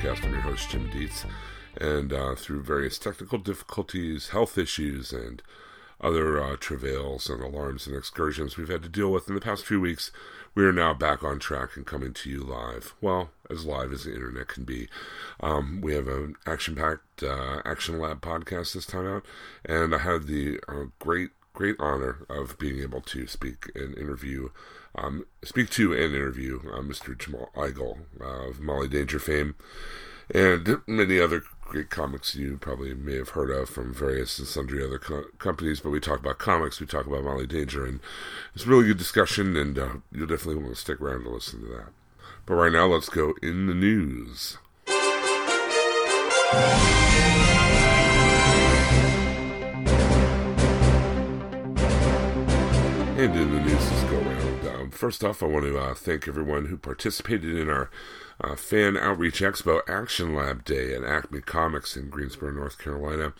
Podcast. I'm your host, Jim Dietz. And uh, through various technical difficulties, health issues, and other uh, travails and alarms and excursions we've had to deal with in the past few weeks, we are now back on track and coming to you live. Well, as live as the internet can be. Um, we have an action packed uh, Action Lab podcast this time out, and I had the uh, great great honor of being able to speak and interview, um, speak to and interview uh, Mr. Jamal uh, of Molly Danger fame, and many other great comics you probably may have heard of from various and sundry other co- companies. But we talk about comics, we talk about Molly Danger, and it's really good discussion, and uh, you'll definitely want to stick around to listen to that. But right now, let's go in the news. And in the news this go round. Um, first off, I want to uh, thank everyone who participated in our uh, Fan Outreach Expo Action Lab Day at Acme Comics in Greensboro, North Carolina.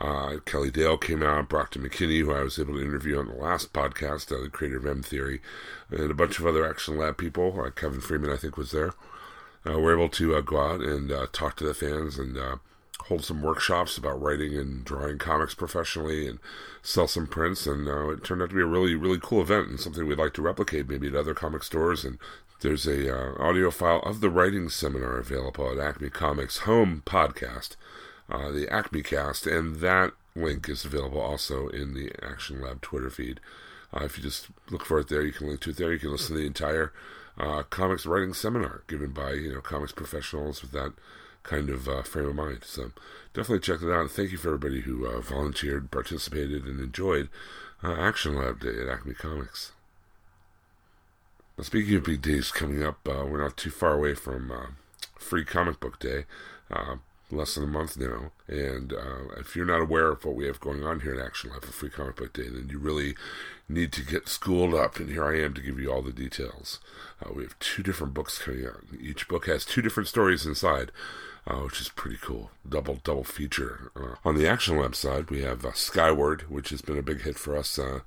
Uh, Kelly Dale came out, Brockton McKinney, who I was able to interview on the last podcast, uh, the creator of M Theory, and a bunch of other Action Lab people. Uh, Kevin Freeman, I think, was there. Uh, we're able to uh, go out and uh, talk to the fans and uh, hold some workshops about writing and drawing comics professionally and sell some prints. And uh, it turned out to be a really, really cool event and something we'd like to replicate maybe at other comic stores. And there's a uh, audio file of the writing seminar available at Acme Comics home podcast, uh, the Acme Cast, and that link is available also in the Action Lab Twitter feed. Uh, if you just look for it there, you can link to it there. You can listen to the entire uh, comics writing seminar given by you know comics professionals with that kind of uh, frame of mind. So definitely check that out. Thank you for everybody who uh, volunteered, participated, and enjoyed uh, Action Lab Day at Acme Comics. Now, speaking of big days coming up, uh, we're not too far away from uh, Free Comic Book Day. Uh, less than a month now. And if you're not aware of what we have going on here at Action Lab for Free Comic Book Day, then you really need to get schooled up. And here I am to give you all the details. We have two different books coming out. Each book has two different stories inside. Uh, which is pretty cool. Double double feature. Uh, on the Action Lab side, we have uh, Skyward, which has been a big hit for us. Uh,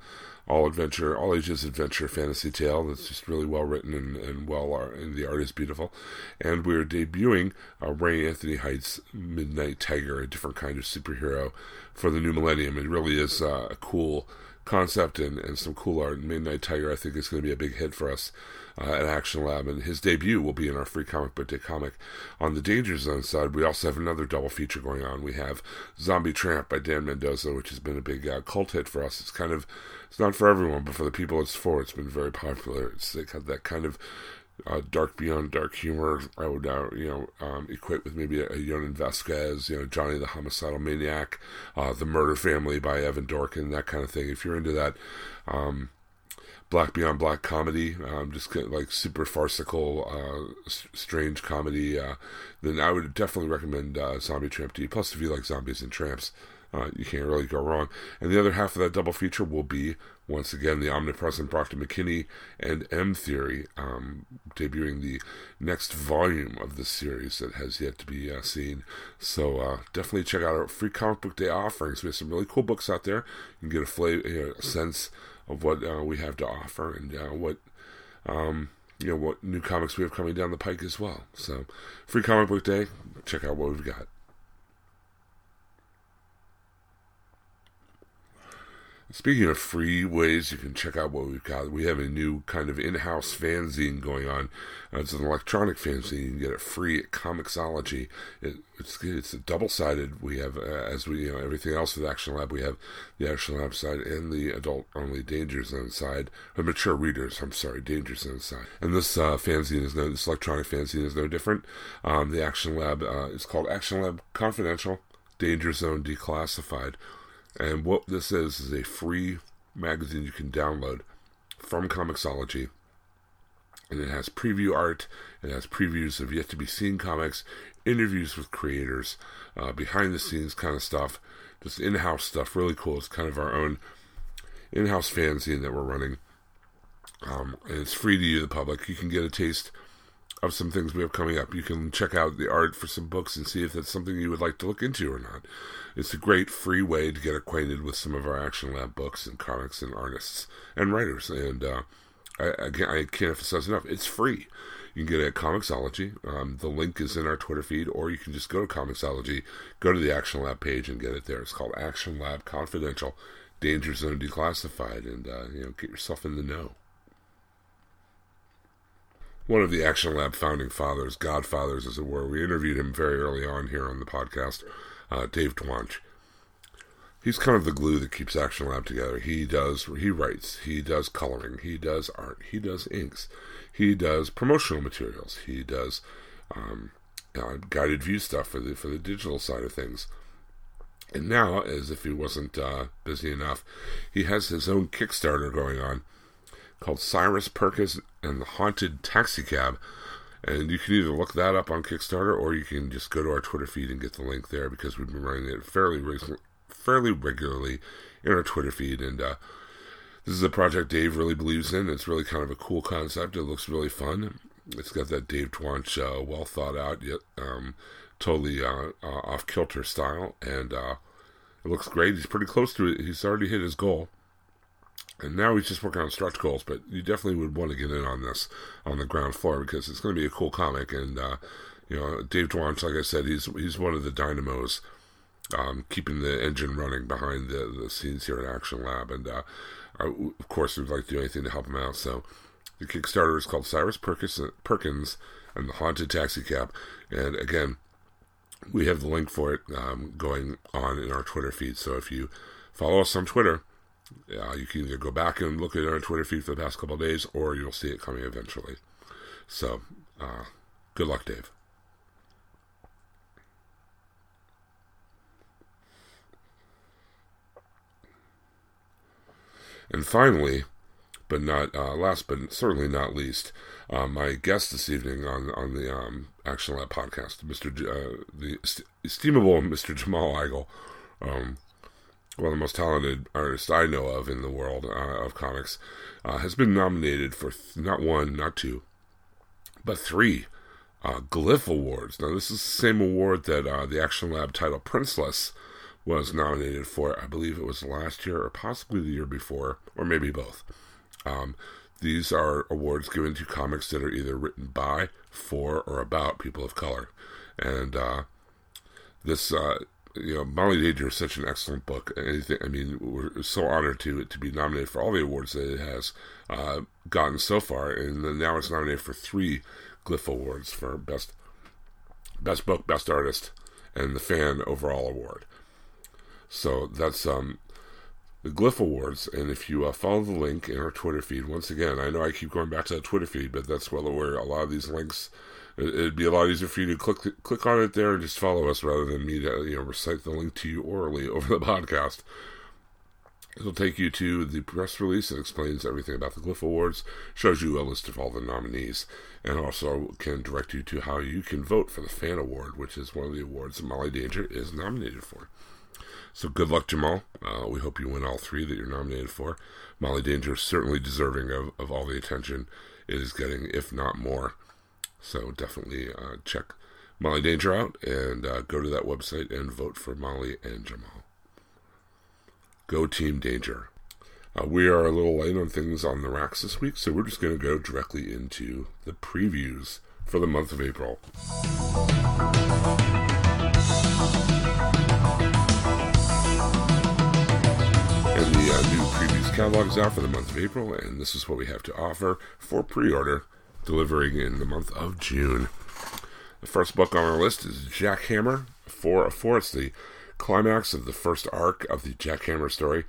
all adventure, all ages adventure fantasy tale that's just really well written and, and well, uh, and the art is beautiful. And we're debuting uh, Ray Anthony Height's Midnight Tiger, a different kind of superhero for the new millennium. It really is a cool concept and, and some cool art. Midnight Tiger, I think, is going to be a big hit for us uh, at Action Lab, and his debut will be in our free comic book day comic. On the Danger Zone side, we also have another double feature going on. We have Zombie Tramp by Dan Mendoza, which has been a big uh, cult hit for us. It's kind of, it's not for everyone, but for the people it's for, it's been very popular. It's like that kind of uh, dark beyond dark humor. I would, uh, you know, um, equate with maybe a, a Jhonen Vasquez, you know, Johnny the Homicidal Maniac, uh, The Murder Family by Evan Dorkin, that kind of thing. If you're into that, um, Black Beyond Black comedy, um, just like super farcical, uh, s- strange comedy, uh, then I would definitely recommend uh, Zombie Tramp you. Plus, if you like zombies and tramps, uh, you can't really go wrong. And the other half of that double feature will be, once again, the omnipresent Brockton McKinney and M Theory, um, debuting the next volume of the series that has yet to be uh, seen. So uh, definitely check out our free comic book day offerings. We have some really cool books out there. You can get a, flavor, a sense of what uh, we have to offer and uh, what. Um, you know what new comics we have coming down the pike as well. So, free comic book day. Check out what we've got. Speaking of free ways, you can check out what we've got. We have a new kind of in-house fanzine going on. Uh, it's an electronic fanzine. You can get it free at Comixology. It, it's it's double-sided. We have, uh, as we you know, everything else with Action Lab, we have the Action Lab side and the adult-only Danger Zone side, or mature readers. I'm sorry, Danger Zone side. And this uh, fanzine is no, this electronic fanzine is no different. Um, the Action Lab uh, is called Action Lab Confidential, Danger Zone Declassified. And what this is is a free magazine you can download from Comixology. And it has preview art, it has previews of yet to be seen comics, interviews with creators, uh, behind the scenes kind of stuff, just in house stuff. Really cool. It's kind of our own in house fanzine that we're running. Um, and it's free to you, the public. You can get a taste of some things we have coming up. You can check out the art for some books and see if that's something you would like to look into or not. It's a great free way to get acquainted with some of our Action Lab books and comics and artists and writers. And uh, I, I, can't, I, can't, emphasize enough, it's free. You can get it at Comixology. Um, the link is in our Twitter feed, or you can just go to Comixology, go to the Action Lab page, and get it there. It's called Action Lab Confidential, Danger Zone Declassified, and uh, you know, get yourself in the know one of the Action Lab founding fathers, godfathers, as it were. We interviewed him very early on here on the podcast, uh, Dave Dwonch. He's kind of the glue that keeps Action Lab together. He does, he writes, he does coloring, he does art, he does inks, he does promotional materials, he does um, uh, guided view stuff for the for the digital side of things. And now, as if he wasn't uh, busy enough, he has his own Kickstarter going on called Cyrus Perkins and the Haunted Taxicab. And you can either look that up on Kickstarter or you can just go to our Twitter feed and get the link there because we've been running it fairly fairly regularly in our Twitter feed. And uh, this is a project Dave really believes in. It's really kind of a cool concept. It looks really fun. It's got that Dave Dwonch uh, well thought out yet um, totally uh, uh off kilter style, and uh, it looks great. He's pretty close to it. He's already hit his goal. And now he's just working on stretch goals, but you definitely would want to get in on this on the ground floor because it's going to be a cool comic. And uh, you know, Dave Dwonch, like I said, he's he's one of the dynamos um, keeping the engine running behind the, the scenes here at Action Lab. And uh, I, of course, we'd like to do anything to help him out. So the Kickstarter is called Cyrus Perkins, Perkins and the Haunted Taxicab. And again, we have the link for it um, going on in our Twitter feed. So if you follow us on Twitter, uh, you can either go back and look at our Twitter feed for the past couple days, or you'll see it coming eventually. So, uh, good luck, Dave. And finally, but not uh, last, but certainly not least, uh, my guest this evening on on the um, Action Lab podcast, Mr. J- uh, the estimable Mr. Jamal Igle. Um, one of the most talented artists I know of in the world uh, of comics, uh, has been nominated for th- not one, not two, but three uh, Glyph Awards. Now, this is the same award that uh, the Action Lab title Princeless was nominated for. I believe it was last year or possibly the year before, or maybe both. Um, these are awards given to comics that are either written by, for, or about people of color. And uh, this uh, you know, Molly Danger is such an excellent book. Anything, I mean, we're so honored to to be nominated for all the awards that it has uh, gotten so far, and now it's nominated for three Glyph Awards for best best book, best artist, and the fan overall award. So that's um, the Glyph Awards, and if you uh, follow the link in our Twitter feed, once again, I know I keep going back to that Twitter feed, but that's where a lot of these links It'd be a lot easier for you to click click on it there and just follow us rather than me to you know recite the link to you orally over the podcast. It'll take you to the press release that explains everything about the Glyph Awards, shows you a list of all the nominees, and also can direct you to how you can vote for the Fan Award, which is one of the awards that Molly Danger is nominated for. So good luck, Jamal. Uh, we hope you win all three that you're nominated for. Molly Danger is certainly deserving of, of all the attention it is getting, if not more. So definitely uh, check Molly Danger out and uh, go to that website and vote for Molly and Jamal. Go Team Danger. Uh, we are a little late on things on the racks this week, so we're just going to go directly into the previews for the month of April. And the uh, new previews catalog is out for the month of April, and this is what we have to offer for pre order, delivering in the month of June. The first book on our list is Jackhammer 4 of 4. It's the climax of the first arc of the Jackhammer story.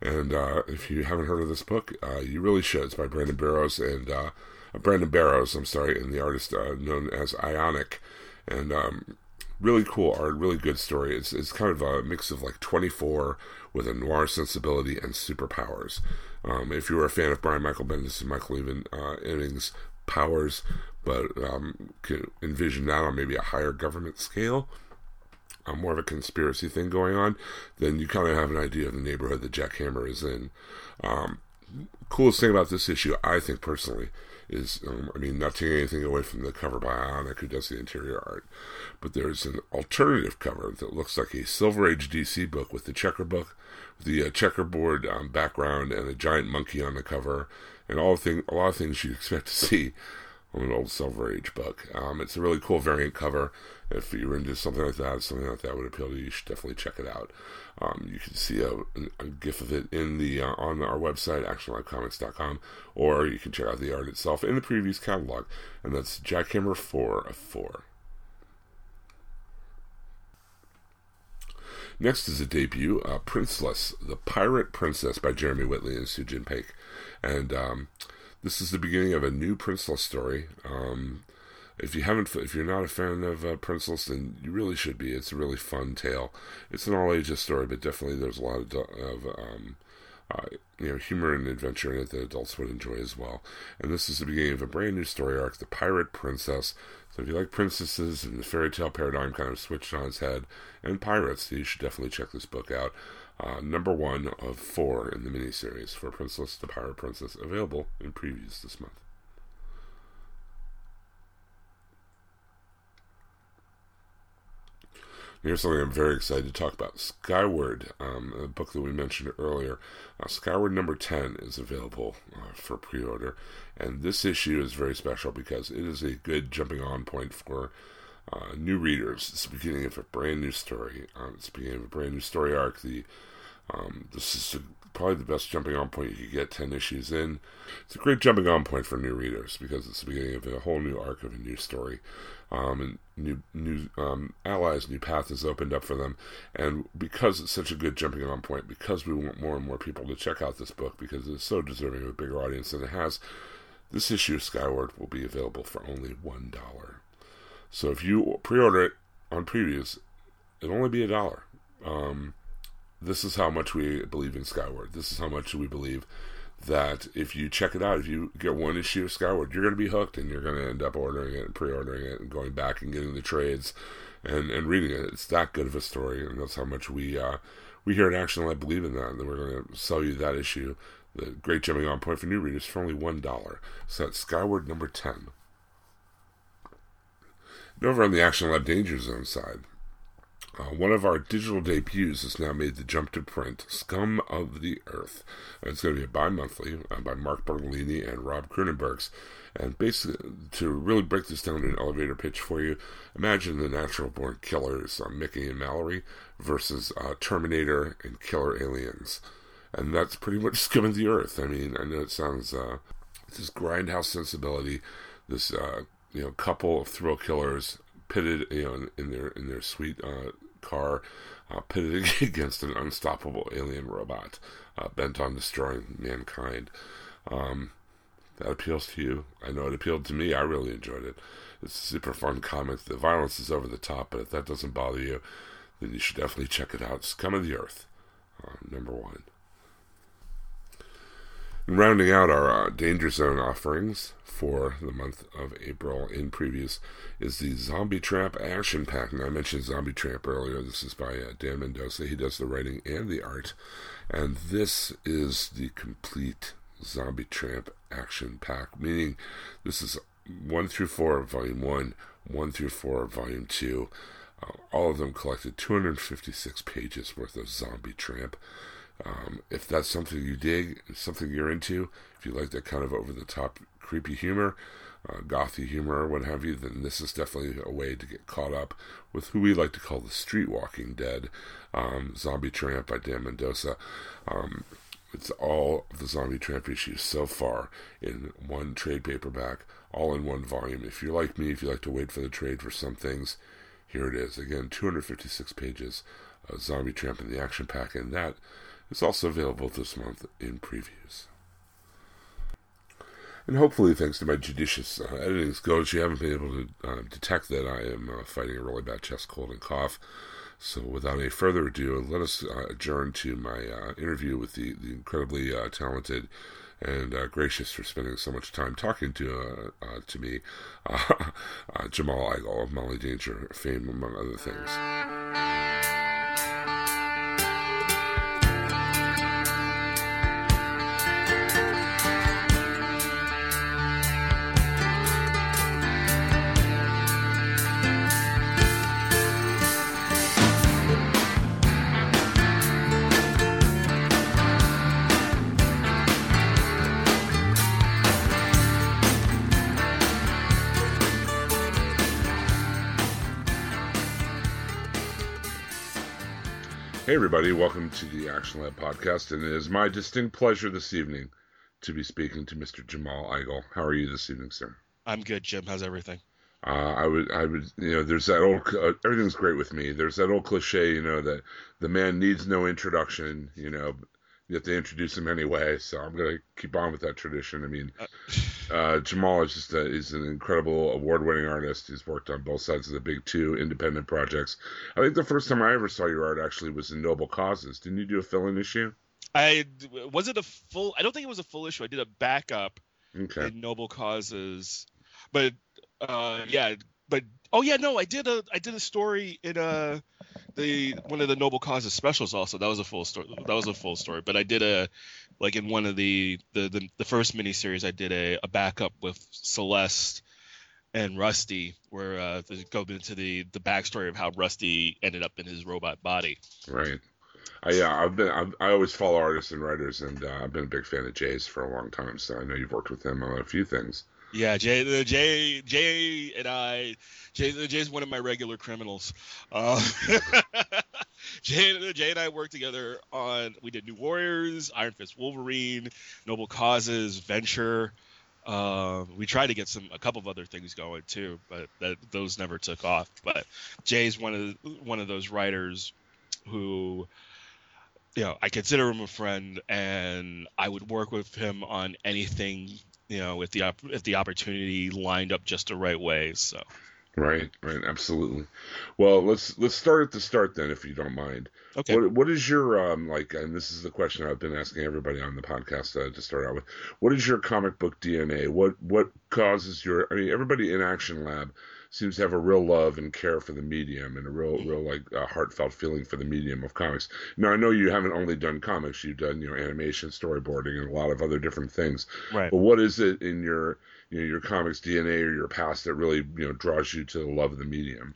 And uh, if you haven't heard of this book, uh, you really should. It's by Brandon Barrows and uh, Brandon Barrows, I'm sorry, and the artist uh, known as Ionic. And um, really cool art, really good story. It's it's kind of a mix of like 24 with a noir sensibility and superpowers. Um, if you were a fan of Brian Michael Bendis and Michael Avon uh, Oeming's powers, but um, can envision that on maybe a higher government scale, uh, more of a conspiracy thing going on, then you kind of have an idea of the neighborhood that Jackhammer is in. Um, coolest thing about this issue, I think personally, is, um, I mean, not taking anything away from the cover by Ionic, who does the interior art, but there's an alternative cover that looks like a Silver Age DC book with the checker book, the uh, checkerboard um, background, and a giant monkey on the cover, and all thing, a lot of things you'd expect to see on an old Silver Age book. Um, it's a really cool variant cover. If you're into something like that, something like that would appeal to you, you should definitely check it out. Um, you can see a, a, GIF of it in the uh, on our website, actionlabcomics.com, or you can check out the art itself in the previous catalog, and that's Jackhammer 4 of 4. Next is a debut, uh, Princeless, The Pirate Princess by Jeremy Whitley and Soojin Paik. And um, this is the beginning of a new Princeless story. Um, if you haven't, if you're not a fan of uh, Princeless, then you really should be. It's a really fun tale. It's an all ages story, but definitely there's a lot of, of um, uh, you know humor and adventure in it that adults would enjoy as well. And this is the beginning of a brand new story arc, The Pirate Princess. So if you like princesses and the fairy tale paradigm kind of switched on its head, and pirates, you should definitely check this book out. Uh, number one of four in the miniseries for Princeless The Pirate Princess, available in previews this month. Here's something I'm very excited to talk about Skyward, um, a book that we mentioned earlier. Uh, Skyward number 10 is available uh, for pre order, and this issue is very special because it is a good jumping on point for uh, new readers. It's the beginning of a brand new story. Um, it's the beginning of a brand new story arc. The um, this is probably the best jumping on point you could get 10 issues in. It's a great jumping on point for new readers because it's the beginning of a whole new arc of a new story um, and new new um, allies, new path is opened up for them. And because it's such a good jumping on point, because we want more and more people to check out this book, because it's so deserving of a bigger audience than it has, this issue of Skyward will be available for only one dollar. So if you pre-order it on previews, it'll only be a dollar. Um, this is how much we believe in Skyward. This is how much we believe that if you check it out, if you get one issue of Skyward, you're going to be hooked and you're going to end up ordering it and pre ordering it and going back and getting the trades and, and reading it. It's that good of a story, and that's how much we uh, we here at Action Lab believe in that. And we're going to sell you that issue, the great jumping on point for new readers, for only $1. So that's Skyward number 10. Over on the Action Lab Danger Zone side, uh, one of our digital debuts has now made the jump to print, Scum of the Earth. It's going to be a bi-monthly uh, by Mark Bertolini and Rob Croonenborghs. And basically, to really break this down in an elevator pitch for you, imagine the natural-born killers, uh, Mickey and Mallory, versus uh, Terminator and killer aliens. And that's pretty much Scum of the Earth. I mean, I know it sounds... Uh, this grindhouse sensibility, this uh, you know couple of thrill killers pitted, you know, in, in their in their sweet uh, car, uh, pitted against an unstoppable alien robot uh, bent on destroying mankind. Um, that appeals to you. I know it appealed to me. I really enjoyed it. It's a super fun comic. The violence is over the top, but if that doesn't bother you, then you should definitely check it out. Scum of the Earth, uh, number one. Rounding out our uh, Danger Zone offerings for the month of April in previews is the Zombie Tramp Action Pack. And I mentioned Zombie Tramp earlier. This is by uh, Dan Mendoza. He does the writing and the art. And this is the complete Zombie Tramp Action Pack, meaning this is 1 through 4 of Volume 1, 1 through 4 of Volume 2. Uh, all of them collected 256 pages worth of Zombie Tramp. Um, if that's something you dig, something you're into, if you like that kind of over the top creepy humor, uh, gothy humor, or what have you, then this is definitely a way to get caught up with who we like to call the street walking dead. Um, Zombie Tramp by Dan Mendoza. Um, It's all of the Zombie Tramp issues so far in one trade paperback, all in one volume. If you're like me, if you like to wait for the trade for some things, here it is. Again, 256 pages of Zombie Tramp in the action pack, and that is also available this month in previews. And hopefully, thanks to my judicious uh, editing skills, you haven't been able to uh, detect that I am uh, fighting a really bad chest cold and cough. So, without any further ado, let us uh, adjourn to my uh, interview with the, the incredibly uh, talented and gracious for spending so much time talking to to me, Jamal Igle of Molly Danger fame, among other things. Hey, everybody, welcome to the Action Lab podcast. And it is my distinct pleasure this evening to be speaking to Mr. Jamal Igle. How are you this evening, sir? I'm good, Jim. How's everything? Uh, I would, I would, you know, there's that old, uh, everything's great with me. There's that old cliche, you know, that the man needs no introduction, you know, you have to introduce him anyway. So I'm going to keep on with that tradition. I mean, uh, uh Jamal is just a, he's an incredible award-winning artist. He's worked on both sides of the big two independent projects. I think the first time I ever saw your art actually was in Noble Causes. Didn't you do a fill-in issue? I was it a full. I don't think it was a full issue. I did a backup okay. in Noble Causes, but uh, yeah, but oh yeah, no, I did a I did a story in uh, the one of the noble causes specials also that was a full story that was a full story but i did a like in one of the the the, the first miniseries i did a, a backup with celeste and rusty where uh they go into the the backstory of how rusty ended up in his robot body right I, yeah, I've been. I've, i always follow artists and writers, and uh, I've been a big fan of Jay's for a long time. So I know you've worked with him on a few things. Yeah, Jay, Jay, Jay, and I, Jay, Jay's one of my regular criminals. Uh, Jay, Jay and I worked together on. We did New Warriors, Iron Fist, Wolverine, Noble Causes, Venture. Uh, we tried to get some a couple of other things going too, but that, those never took off. But Jay's one of one of those writers who you know, I consider him a friend, and I would work with him on anything you know, if the if the opportunity lined up just the right way. So. Right, right, absolutely. Well, let's let's start at the start then, if you don't mind. Okay. What what is your um like? And this is the question I've been asking everybody on the podcast uh, to start out with. What is your comic book DNA? What what causes your? I mean, everybody in Action Lab seems to have a real love and care for the medium and a real, real like uh, heartfelt feeling for the medium of comics. Now, I know you haven't only done comics; you've done you know animation, storyboarding, and a lot of other different things. Right. But what is it in your you know your comics DNA or your past that really you know draws you to the love of the medium?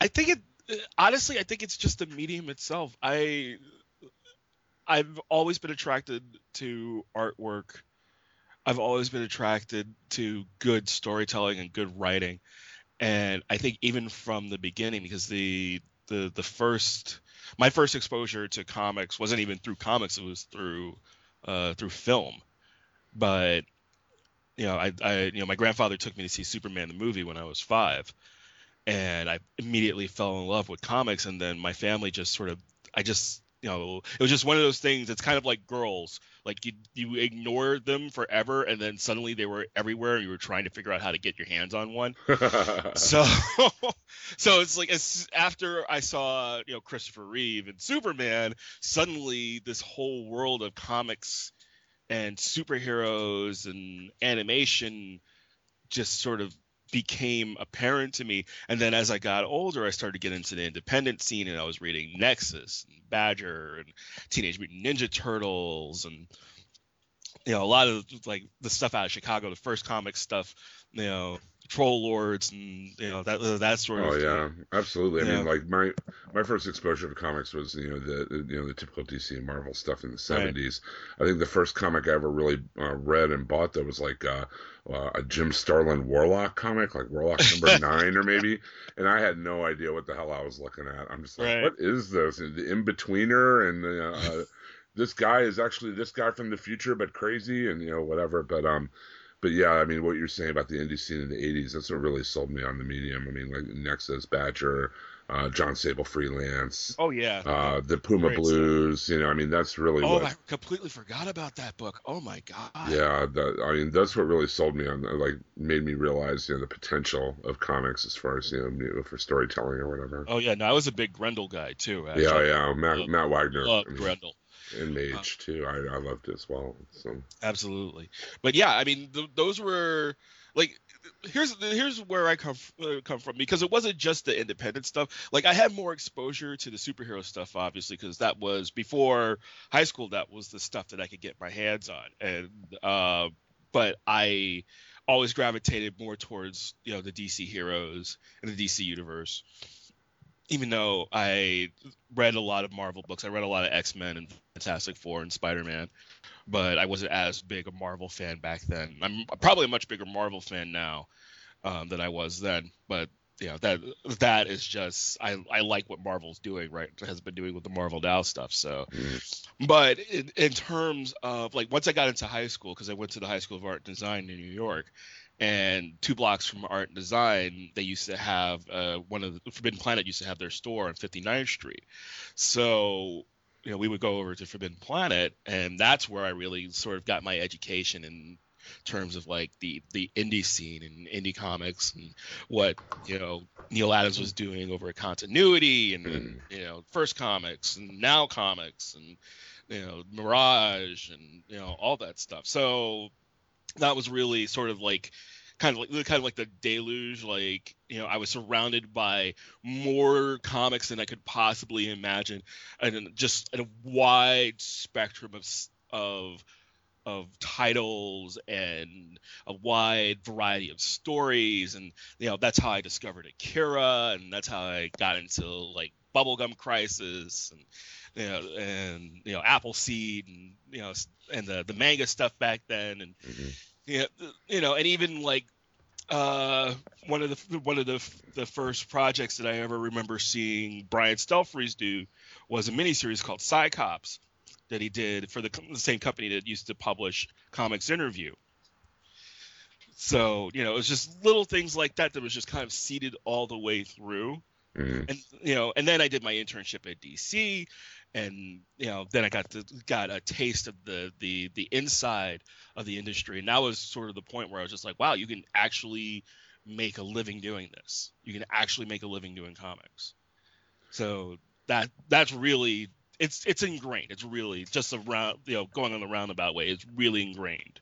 I think it honestly, I think it's just the medium itself. I I've always been attracted to artwork. I've always been attracted to good storytelling and good writing and I think even from the beginning, because the the the first my first exposure to comics wasn't even through comics; it was through uh, through film. But you know, I, I you know my grandfather took me to see Superman the movie when I was five, and I immediately fell in love with comics. And then my family just sort of I just you know it was just one of those things. It's kind of like girls like you you ignored them forever, and then suddenly they were everywhere, and you were trying to figure out how to get your hands on one. so, so it's like as, after I saw you know Christopher Reeve and Superman, suddenly this whole world of comics and superheroes and animation just sort of became apparent to me. And then as I got older, I started to get into the independent scene, and I was reading Nexus, and Badger, and Teenage Mutant Ninja Turtles, and you know a lot of like the stuff out of Chicago, the first comic stuff, you know, troll lords and you know that that sort oh, of. Oh yeah, absolutely. I mean, like my my first exposure to comics was you know the you know the typical DC and Marvel stuff in the seventies. Right. I think the first comic I ever really uh, read and bought that was like uh, uh, a Jim Starlin Warlock comic, like Warlock number nine or maybe, and I had no idea what the hell I was looking at. I'm just like, right. what is this? The in betweener and uh, this guy is actually this guy from the future, but crazy and you know whatever. But um, but yeah, I mean, what you're saying about the indie scene in the '80s, that's what really sold me on the medium. I mean, like Nexus, Badger, uh, Jon Sable Freelance. Oh yeah. Uh, the Puma Great Blues. You know, I mean, that's really oh, what. I completely forgot about that book. Oh my god. Yeah, that, I mean, that's what really sold me on, like, made me realize, you know, the potential of comics as far as, you know, for storytelling or whatever. Oh yeah, no, I was a big Grendel guy too. Actually. yeah, yeah, Matt, Love- Matt Wagner. Love I mean, Grendel. And Mage, too. I, I loved it as well. So, Absolutely. But yeah, I mean, th- those were like here's here's where I come uh, come from because it wasn't just the independent stuff. Like I had more exposure to the superhero stuff, obviously, because that was before high school. That was the stuff that I could get my hands on, and uh, but I always gravitated more towards you know the DC heroes and the DC universe. Even though I read a lot of Marvel books, I read a lot of X Men and Fantastic Four and Spider Man but I wasn't as big a Marvel fan back then. I'm probably a much bigger Marvel fan now um, than I was then. But you know that that is just I I like what Marvel's doing right has been doing with the Marvel Now stuff. So, but in, in terms of like once I got into high school because I went to the High School of Art and Design in New York. And two blocks from Art and Design, they used to have uh, one of the Forbidden Planet used to have their store on 59th Street. So you know, we would go over to Forbidden Planet, and that's where I really sort of got my education in terms of like the the indie scene and indie comics and what you know Neal Adams was doing over at Continuity and, and you know First Comics and Now Comics and you know Mirage and you know all that stuff. So that was really sort of like kind of like kind of like the deluge like you know i was surrounded by more comics than i could possibly imagine and just a wide spectrum of of of titles and a wide variety of stories and you know that's how i discovered akira and that's how i got into like bubblegum crisis and you know and you know appleseed and you know and the the manga stuff back then and yeah, th- you know, and even like uh, one of the one of the the first projects that I ever remember seeing Brian Stelfreeze do was a miniseries called Psycops that he did for the, the same company that used to publish Comics Interview. So you know, it was just little things like that that was just kind of seeded all the way through mhm. and you know and then i did my internship at dc and you know then i got to got a taste of the the the inside of the industry. And that was sort of the point where i was just like wow you can actually make a living doing this. You can actually make a living doing comics. So that that's really it's it's ingrained. It's really just around you know going on the roundabout way. It's really ingrained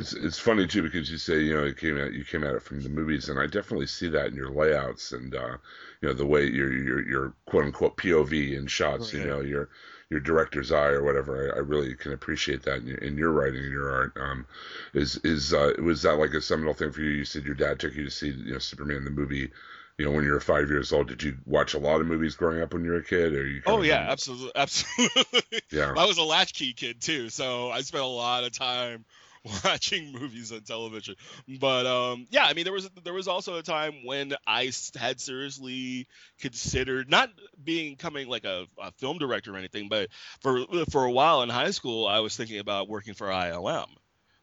It's it's funny too because you say you know it came out you came at it from the movies and I definitely see that in your layouts and uh, you know the way your your your quote unquote POV in shots you know your your director's eye or whatever. I, I really can appreciate that in, your- in your writing and your art. Um is is uh, was that like a seminal thing for you? You said your dad took you to see you know Superman the movie you know when you were five years old. Did you watch a lot of movies growing up when you were a kid or you oh of- yeah absolutely absolutely. Yeah. I was a latchkey kid too, so I spent a lot of time watching movies on television. But um, yeah, I mean, there was there was also a time when I had seriously considered not being coming like a, a film director or anything, but for for a while in high school, I was thinking about working for ILM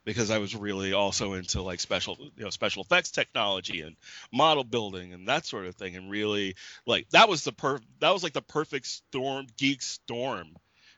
because I was really also into like special you know special effects technology and model building and that sort of thing and really like that was the per that was like the perfect storm geek storm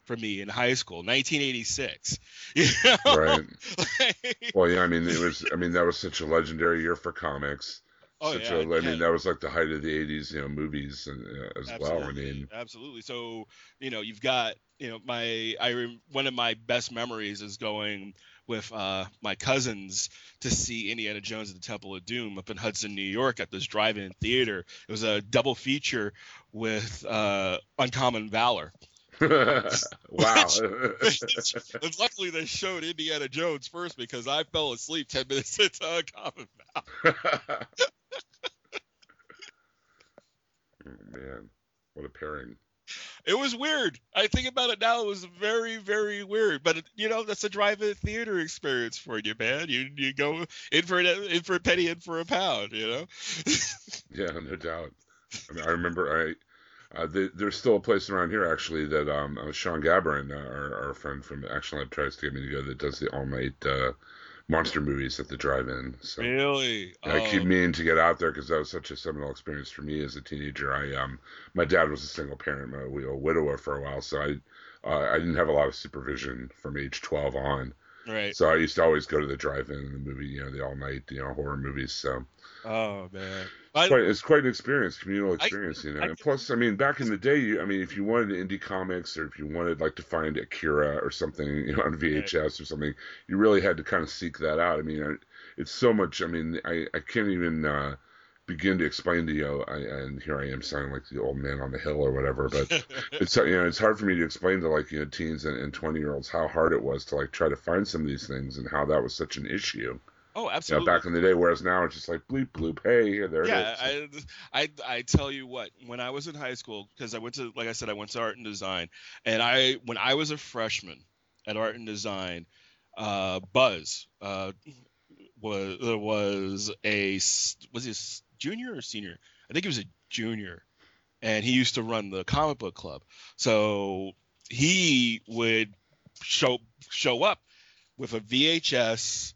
for me in high school 1986 you know? right Like- well yeah I mean it was I mean that was such a legendary year for comics oh such yeah, a, I yeah. mean, that was like the height of the '80s, you know, movies and uh, as well. I Absolutely, mean, absolutely. So you know, you've got you know my I one of my best memories is going with uh, my cousins to see Indiana Jones and the Temple of Doom up in Hudson, New York, at this drive-in theater. It was a double feature with uh, Uncommon Valor. wow. and luckily, they showed Indiana Jones first because I fell asleep ten minutes into Uncommon Valor. Oh, Man, what a pairing. It was weird. I think about it now. It was very, very weird. But you know, that's a drive-in theater experience for you, man. You you go in for an, in for a penny, in for a pound. You know. Yeah, no doubt. I, mean, I remember I Uh, the, there's still a place around here actually that um, uh, Shawn Gabborin, uh, our, our friend from Action Lab, tries to get me to go. That does the all night uh, monster movies at the drive-in. So Really? yeah, I keep Oh, meaning to get out there because that was such a seminal experience for me as a teenager. I um, my dad was a single parent, a wi- a widower for a while, so I uh, I didn't have a lot of supervision from age 12 on. Right. So I used to always go to the drive-in and the movie, you know, the all night, you know, horror movies. So Oh man. it's quite, it's quite an experience, communal I- experience, you know. I and plus, I mean, back in the day, you, I mean, if you wanted indie comics or if you wanted like to find Akira or something, you know, on VHS or something, you really had to kind of seek that out. I mean, I, it's so much. I mean, I, I can't even uh, begin to explain to you. I, and here I am sounding like the old man on the hill or whatever, but it's you know it's hard for me to explain to like you know teens and twenty year olds how hard it was to like try to find some of these things and how that was such an issue. oh, You know, absolutely. back in the day, whereas now it's just like bleep bloop, hey, there yeah, it is. I, I I tell you what, when I was in high school, because I went to, like I said, I went to art and design, and I when I was a freshman at art and design, uh, Buzz uh, was there was a was he junior or senior? I think he was a junior, and he used to run the comic book club. So he would show show up with a VHS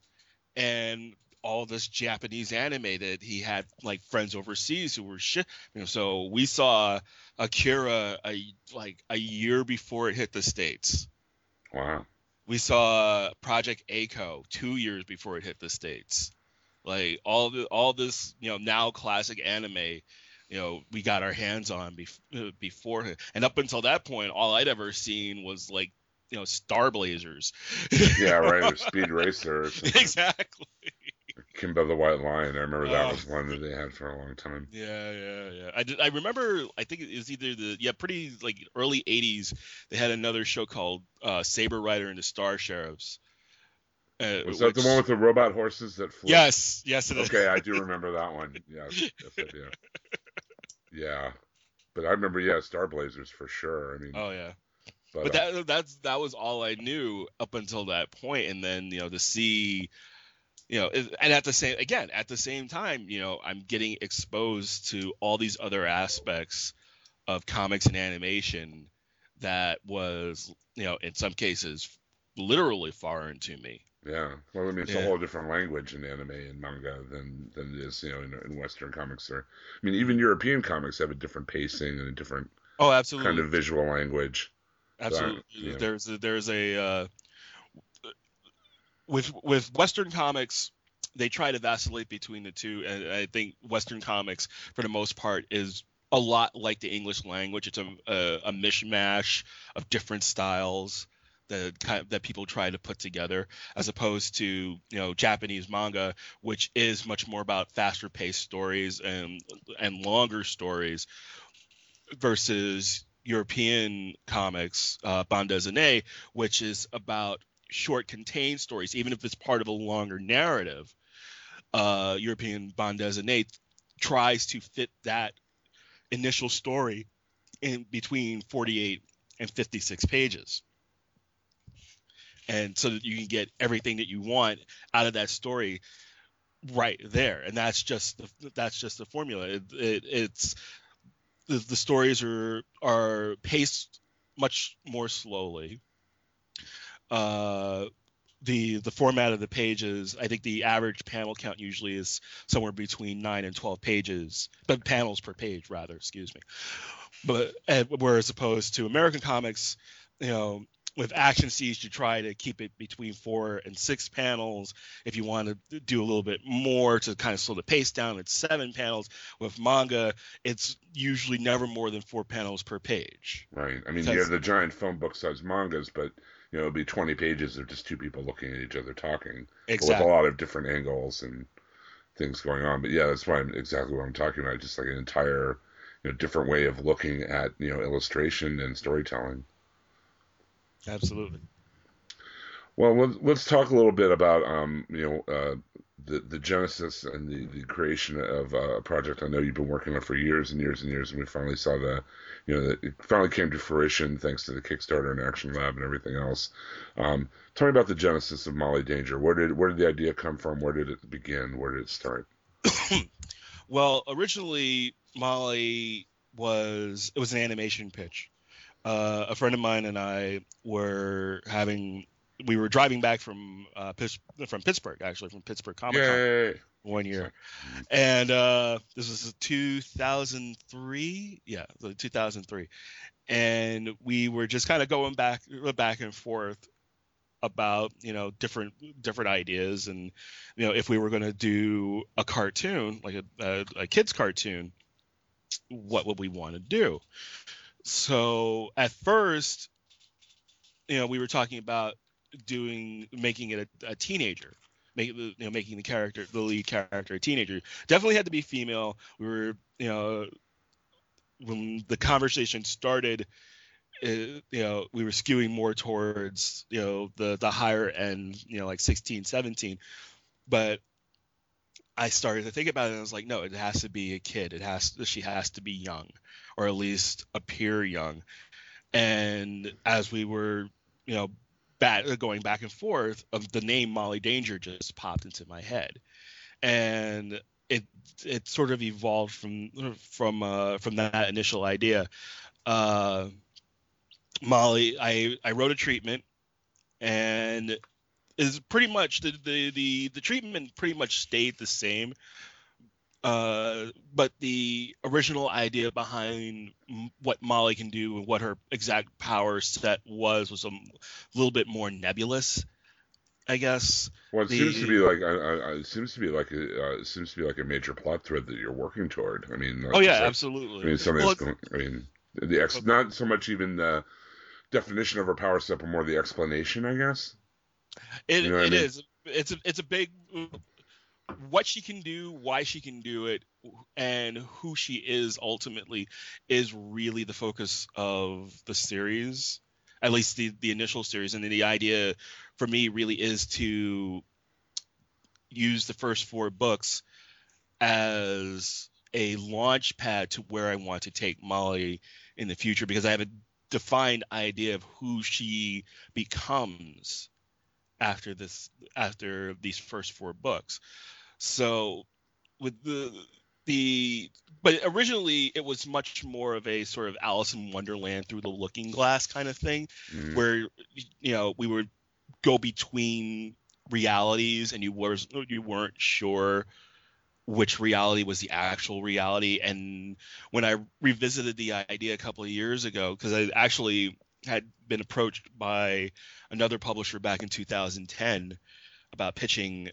and all this Japanese anime that he had like friends overseas who were shit. You know, so we saw Akira a like a year before it hit the states. Wow. We saw Project A-ko two years before it hit the states. Like all the all this you know now classic anime, you know we got our hands on bef- uh, before and up until that point, all I'd ever seen was like you know Star Blazers. Yeah, right. Or Speed Racer. Exactly. Kimba the White Lion. I remember that Oh. was one that they had for a long time. Yeah, yeah, yeah. I, did, I remember. I think it was either the yeah, pretty like early '80s. They had another show called uh, Saber Rider and the Star Sheriffs. Uh, Was that the one with the robot horses that flew? Yes, yes, it is. Okay, I do remember that one. Yes, yes, Yeah, but I remember yeah, Star Blazers for sure. I mean, Oh yeah. but, But uh, that that's that was all I knew up until that point, and then you know to see, you know, and at the same again at the same time, you know, I'm getting exposed to all these other aspects of comics and animation that was, you know, in some cases, literally foreign to me. Yeah. Well, I mean, it's Yeah. a whole different language in anime and manga than than it is, you know, in, in Western comics. Or, I mean, even European comics have a different pacing and a different Oh, absolutely. kind of visual language. Absolutely. yeah. There's a, there's a uh, with with Western comics, they try to vacillate between the two, and I think Western comics, for the most part, is a lot like the English language. It's a a, a mishmash of different styles that that people try to put together, as opposed to you know Japanese manga, which is much more about faster paced stories and and longer stories versus European comics, uh, bande dessinée, which is about short, contained stories, even if it's part of a longer narrative. Uh, European bande dessinée tries to fit that initial story in between 48 and 56 pages. And so that you can get everything that you want out of that story right there. And that's just the, that's just the formula. It, it, it's the, the stories are are paced much more slowly. Uh, the the format of the pages, I think the average panel count usually is somewhere between nine and twelve pages, but panels per page rather, excuse me. But whereas opposed to American comics, you know, with action scenes, you try to keep it between four and six panels. If you want to do a little bit more to kind of slow the pace down, it's seven panels. With manga, it's usually never more than four panels per page. Right. I mean, you have the giant phone book sized mangas, but you know, it'd be 20 pages of just two people looking at each other talking, but with a lot of different angles and things going on. But yeah, that's why I'm exactly what I'm talking about. Just like an entire, you know, different way of looking at you know illustration and storytelling. Absolutely. Well, let's, let's talk a little bit about um, you know uh, the the genesis and the, the creation of uh, a project I know you've been working on for years and years and years, and we finally saw the you know it finally came to fruition thanks to the Kickstarter and Action Lab and everything else. Um, tell me about the genesis of Molly Danger. Where did where did the idea come from? Where did it begin? Where did it start? Well, originally Molly was it was an animation pitch. Uh, a friend of mine and I were having we were driving back from uh, from Pittsburgh actually from Pittsburgh Comic Con one year, and uh, this was 2003. Yeah, 2003, and we were just kind of going back back and forth about you know different different ideas and you know if we were going to do a cartoon like a, a, a kids cartoon what would we want to do so at first you know we were talking about doing making it a, a teenager make, you know making the character the lead character a teenager. Definitely had to be female. We were you know when the conversation started uh, you know we were skewing more towards you know the the higher end you know like 16 17 but i started to think about it and i was like no it has to be a kid. It has she has to be young or at least appear young. And as we were you know going back and forth of the name molly danger just popped into my head. And it it sort of evolved from from uh, from that initial idea. Uh, Molly, I I wrote a treatment, and is pretty much the, the the the treatment pretty much stayed the same. Uh, but the original idea behind what Molly can do and what her exact power set was was a little bit more nebulous, I guess. Well, it the, seems to be like it seems to be like a uh, it seems to be like a major plot thread that you're working toward. I mean, like, oh yeah, like, absolutely. I mean, something. Well, I mean, the ex, not so much even the definition of her power set, but more the explanation, I guess. It, you know it I mean? is. It's a it's a big what she can do, why she can do it, and who she is ultimately is really the focus of the series. At least the the initial series, and then the idea for me really is to use the first four books as a launch pad to where I want to take Molly in the future because I have a defined idea of who she becomes after this after these first four books. So with the the but originally it was much more of a sort of Alice in Wonderland through the looking glass kind of thing mm. where you know we would go between realities and you was you weren't sure which reality was the actual reality. And when I revisited the idea a couple of years ago, because I actually had been approached by another publisher back in 2010 about pitching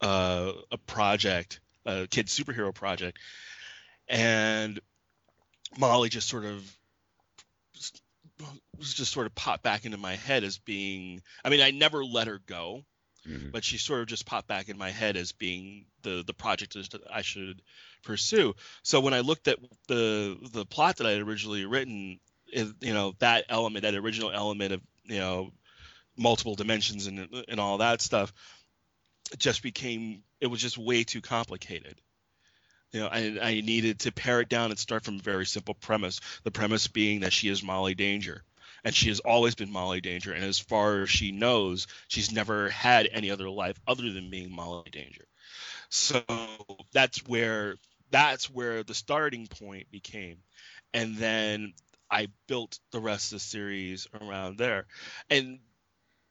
uh, a project, a kid superhero project, and Molly just sort of was just sort of popped back into my head as being. I mean, I never let her go mm-hmm. but she sort of just popped back in my head as being the the project that I should pursue. So when I looked at the the plot that I had originally written, you know that element, that original element of you know multiple dimensions and and all that stuff, just became it was just way too complicated. You know, I, I needed to pare it down and start from a very simple premise. The premise being that she is Molly Danger and she has always been Molly Danger. And as far as she knows, she's never had any other life other than being Molly Danger. So that's where that's where the starting point became, and then I built the rest of the series around there. And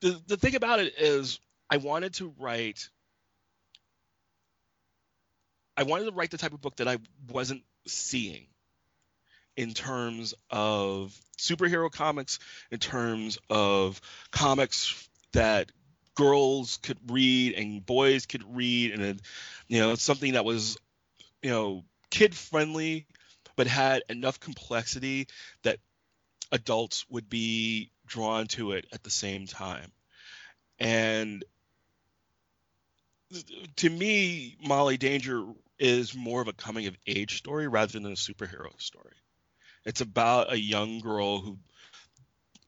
the the thing about it is, I wanted to write. I wanted to write the type of book that I wasn't seeing in terms of superhero comics, in terms of comics that girls could read and boys could read, and you know something that was you know kid friendly, but had enough complexity that adults would be drawn to it at the same time. And to me, Molly Danger is more of a coming of age story rather than a superhero story. It's about a young girl who,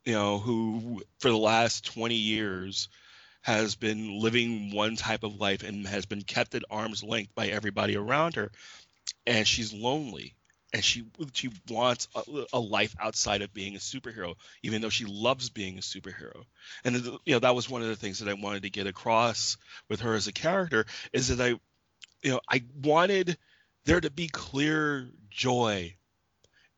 you know, who for the last 20 years has been living one type of life and has been kept at arm's length by everybody around her, and she's lonely and she she wants a, a, life outside of being a superhero, even though she loves being a superhero. And you know that was one of the things that I wanted to get across with her as a character is that I, you know, I wanted there to be clear joy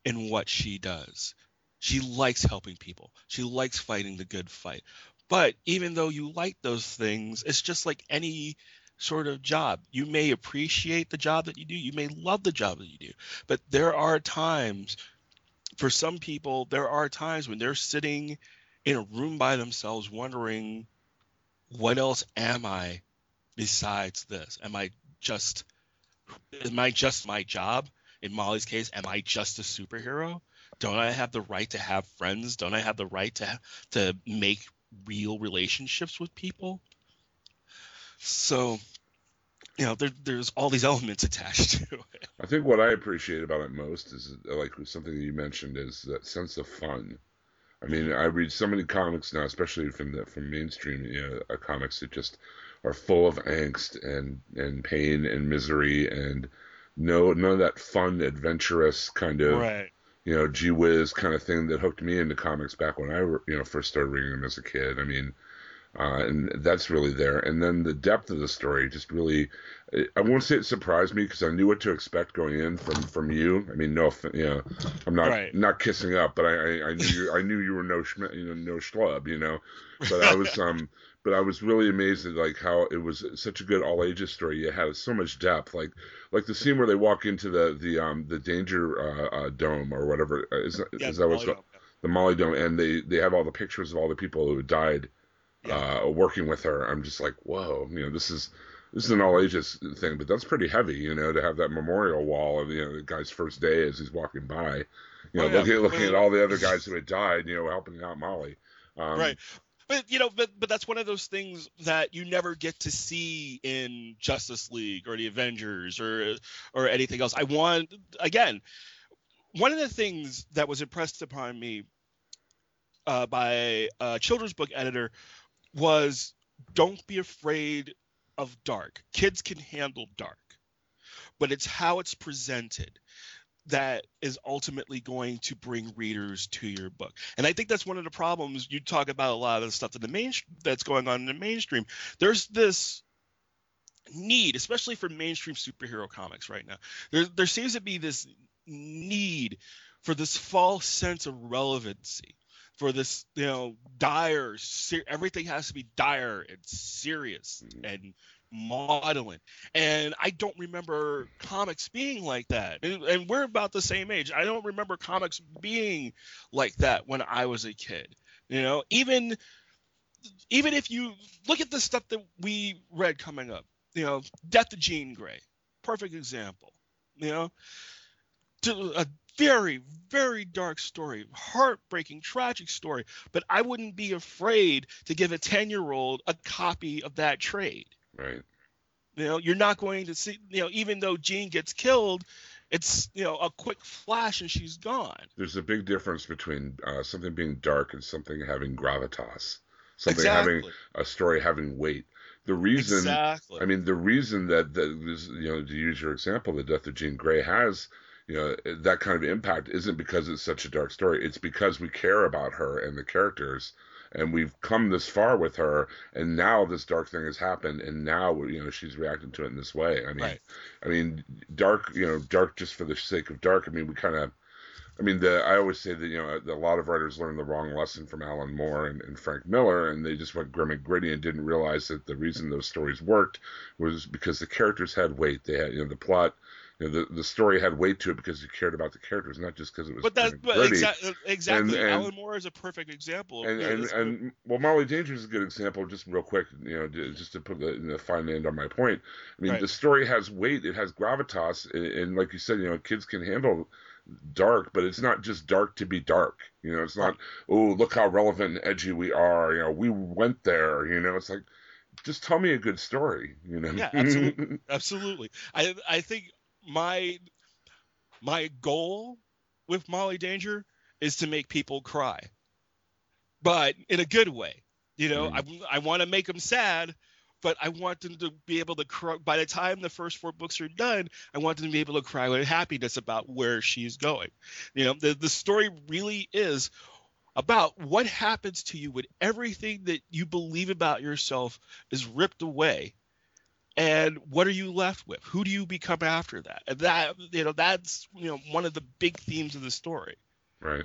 in what she does. She likes helping people. She likes fighting the good fight. But even though you like those things, it's just like any sort of job. You may appreciate the job that you do, you may love the job that you do, but there are times for some people, there are times when they're sitting in a room by themselves wondering, what else am I besides this? Am I just am I just my job? In Molly's case, am I just a superhero? Don't I have the right to have friends? Don't I have the right to to make real relationships with people? So, you know, there, there's all these elements attached to it. I think what I appreciate about it most is like something that you mentioned is that sense of fun. I mean, I read so many comics now, especially from the from mainstream you know, uh, comics that just are full of angst and and pain and misery and no none of that fun, adventurous kind of right. you know, gee whiz kind of thing that hooked me into comics back when I you know first started reading them as a kid. I mean, uh, and that's really there. And then the depth of the story just really, I won't say it surprised me because I knew what to expect going in from from you. I mean, no, you know, I'm not Right. not kissing up, but I, I, I knew you, I knew you were no schm- you know no schlub, you know. But I was um, but I was really amazed at like how it was such a good all ages story. It had so much depth, like like the scene where they walk into the the um the danger uh, uh dome or whatever uh, is, Yeah, is that what's called? the Molly Dome, and they they have all the pictures of all the people who died uh, working with her. I'm just like, whoa, you know, this is this is an all ages thing, but that's pretty heavy, you know, to have that memorial wall of you know the guy's first day as he's walking by, you know, Oh, yeah. looking looking at all the other guys who had died, you know, helping out Molly. Um, right but you know but but that's one of those things that you never get to see in justice league or the avengers or or anything else i want again one of the things that was impressed upon me uh, by a children's book editor was don't be afraid of dark kids can handle dark but it's how it's presented that is ultimately going to bring readers to your book. And I think that's one of the problems. You talk about a lot of the stuff in the main that's going on in the mainstream. There's this need, especially for mainstream superhero comics right now. There there seems to be this need for this false sense of relevancy. For this, you know, dire, ser- everything has to be dire and serious mm-hmm. and modeling. And I don't remember comics being like that. And, and we're about the same age. I don't remember comics being like that when I was a kid. You know, even even if you look at the stuff that we read coming up, you know, Death of Jean Grey, perfect example. You know, to a very very dark story, heartbreaking, tragic story. But I wouldn't be afraid to give a ten year old a copy of that trade. Right. You know, you're not going to see, you know, even though Jean gets killed, it's, you know, a quick flash and she's gone. There's a big difference between uh, something being dark and something having gravitas. Something Exactly. having a story having weight. The reason exactly. I mean, the reason that that this, you know, to use your example, the death of Jean Grey has, you know, that kind of impact isn't because it's such a dark story. It's because we care about her and the characters, and we've come this far with her, and now this dark thing has happened, and now you know she's reacting to it in this way. I mean, Right. I mean, dark, you know, dark just for the sake of dark. I mean, we kind of. I mean, the, I always say that you know a lot of writers learned the wrong lesson from Alan Moore and, and Frank Miller, and they just went grim and gritty and didn't realize that the reason those stories worked was because the characters had weight. They had, you know, the plot, you know, the the story had weight to it because you cared about the characters, not just because it was but that's and but exa- exactly. And- and- Alan Moore is a perfect example. of And and, and well, Molly Danger is a good example. Just real quick, you know, just to put the, the fine end on my point. I mean, Right. the story has weight. It has gravitas, and, and like you said, you know, kids can handle dark, but it's not just dark to be dark. You know, it's not oh look how relevant and edgy we are. You know, we went there. You know, it's like just tell me a good story. You know, Yeah, absolutely. absolutely. I I think my my goal with Molly Danger is to make people cry, but in a good way. You know, mm-hmm. I I want to make them sad, but I want them to be able to cry. By the time the first four books are done, I want them to be able to cry with happiness about where she's going. You know, the the story really is about what happens to you when everything that you believe about yourself is ripped away and what are you left with? Who do you become after that? And that you know that's you know one of the big themes of the story. Right.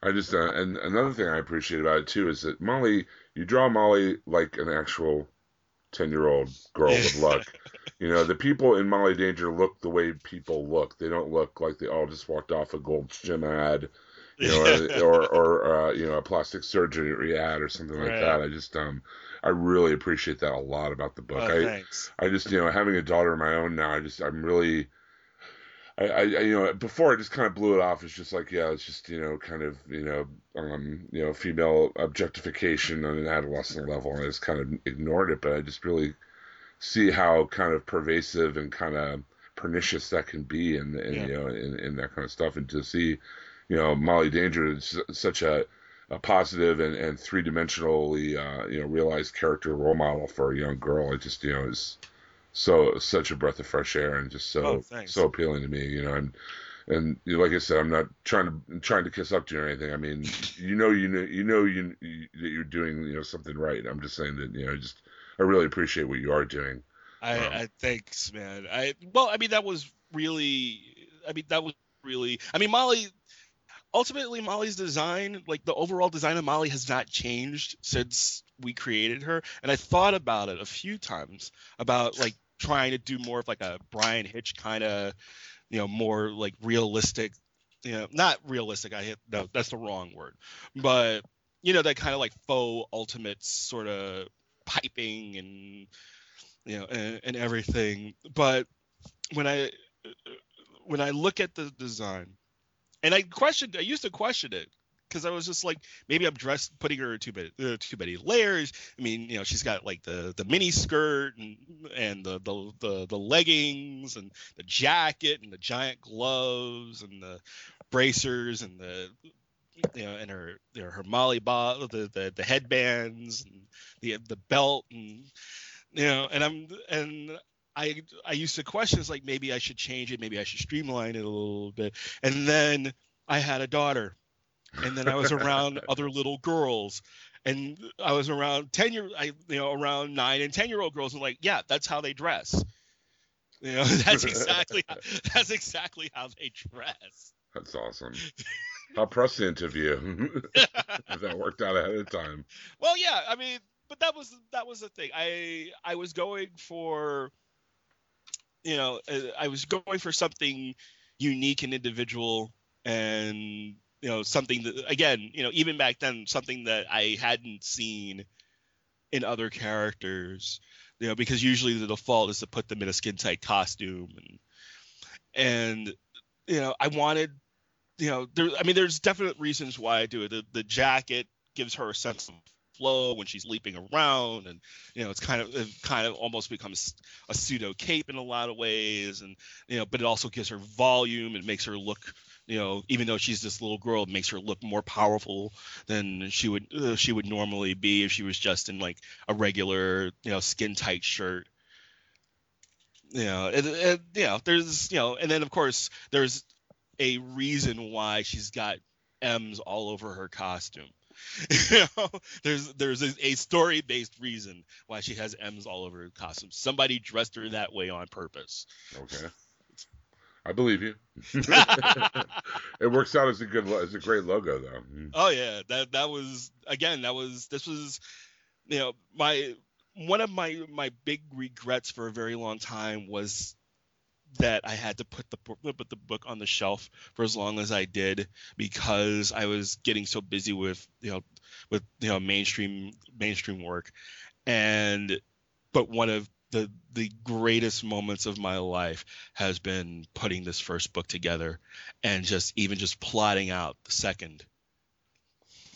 I just uh, and another thing I appreciate about it too is that Molly, you draw Molly like an actual ten year old girl with luck. You know, the people in Molly Danger look the way people look. They don't look like they all just walked off a Gold's Gym ad, you know, or or uh, you know a plastic surgery ad or something like Right. that. I just um I really appreciate that a lot about the book. Oh, I thanks. I just you know having a daughter of my own now. I just I'm really. I, I, I- you know, before I just kind of blew it off. It's just like, yeah, it's just, you know, kind of, you know, um, you know, female objectification on an adolescent level. And I just kind of ignored it, but I just really see how kind of pervasive and kind of pernicious that can be, and, and Yeah. you know, in, in that kind of stuff. And to see, you know, Molly Danger is such a a positive and, and three dimensionally, uh, you know, realized character role model for a young girl. It just, you know, is so such a breath of fresh air and just so Oh, so appealing to me. You know, and and you know, like I said, I'm not trying to trying to kiss up to you or anything. I mean, you know, you know, you know, you, you that you're doing you know something right. I'm just saying that you know, just I really appreciate what you are doing. I, Wow. I thanks, man. I well, I mean that was really, I mean that was really, I mean Molly. Ultimately, Molly's design, like the overall design of Molly, has not changed since we created her. And I thought about it a few times about like trying to do more of like a Bryan Hitch kind of, you know, more like realistic, you know, not realistic. I hit no, that's the wrong word, but you know that kind of like faux ultimate sort of piping and you know and, and everything but when i when i look at the design and i questioned i used to question it because i was just like maybe i'm dressed putting her too many uh, too many layers. I mean you know she's got like the the mini skirt and and the the the, the leggings and the jacket and the giant gloves and the bracers and the you know and her her molly bob the, the the headbands and the the belt and you know and i'm and i i used to question it's like maybe i should change it maybe i should streamline it a little bit and then i had a daughter and then i was around other little girls and i was around 10 year i you know around 9 and 10 year old girls and like yeah that's how they dress you know that's exactly how, that's exactly how they dress That's awesome. How prescient of you. that worked out ahead of time. Well, yeah, I mean, but that was that was the thing. I I was going for, you know, uh, I was going for something unique and individual, and you know, something that again, you know, even back then, something that I hadn't seen in other characters. You know, because usually the default is to put them in a skin tight costume, and and you know, I wanted, you know, there. I mean, there's definite reasons why I do it. The the jacket gives her a sense of flow when she's leaping around and you know it's kind of it kind of almost becomes a pseudo cape in a lot of ways and you know but it also gives her volume. And makes her look you know even though she's this little girl it makes her look more powerful than she would uh, she would normally be if she was just in like a regular you know skin tight shirt. Know and, and there's you know and then of course there's a reason why she's got m's all over her costume you know, there's there's a, a story based reason why she has M's all over her costume. Somebody dressed her that way on purpose. Okay. I believe you. it works out as a good, as a great logo, though. Mm. oh yeah, that that was again that was this was you know my one of my my big regrets for a very long time was that I had to put the put the book on the shelf for as long as I did because I was getting so busy with you know with you know mainstream mainstream work. And but one of the the greatest moments of my life has been putting this first book together and just even just plotting out the second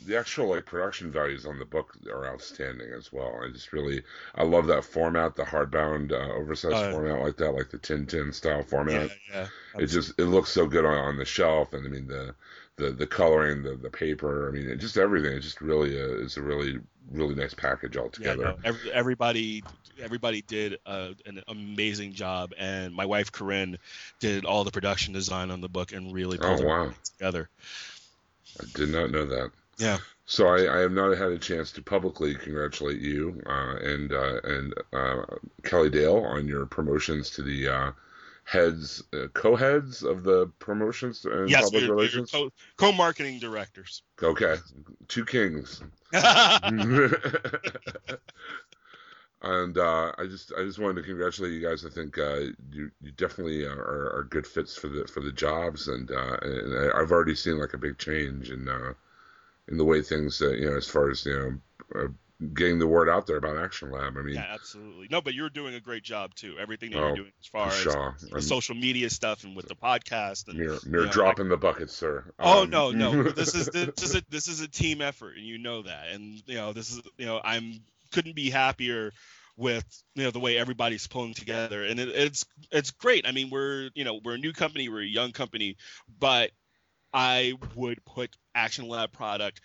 The actual like production values on the book are outstanding as well. I just really, I love that format, the hardbound, uh, oversized Oh, yeah. format like that, like the Tintin style format. yeah yeah. it just it looks so good on, on the shelf, and I mean the the the coloring, the the paper, I mean it, just everything. It just really uh, is a really really nice package yeah, altogether. no, every, everybody everybody did uh, an amazing job and my wife Corinne did all the production design on the book and really Oh pulled wow, it together I did not know that. Yeah. So I, I have not had a chance to publicly congratulate you uh, and uh, and uh, Kelly Dale on your promotions to the uh, heads, uh, co-heads of the promotions and yes, public we're, we're relations. co- co-marketing directors. Okay, two kings. and uh, I just I just wanted to congratulate you guys. I think uh, you you definitely are, are good fits for the for the jobs, and uh, and I've already seen like a big change in uh, in the way things uh, you know as far as you know uh, getting the word out there about Action Lab. I mean, yeah, absolutely. No, but you're doing a great job too. Everything that Oh, you're doing as far as the I'm social media stuff and with the podcast and mere, mere know, drop in the bucket, sir. Oh Um, no, no. This is this is a this is a team effort, and you know that. And you know this is you know I'm couldn't be happier with you know the way everybody's pulling together, and it, it's it's great. I mean we're you know we're a new company, we're a young company, but I would put Action Lab product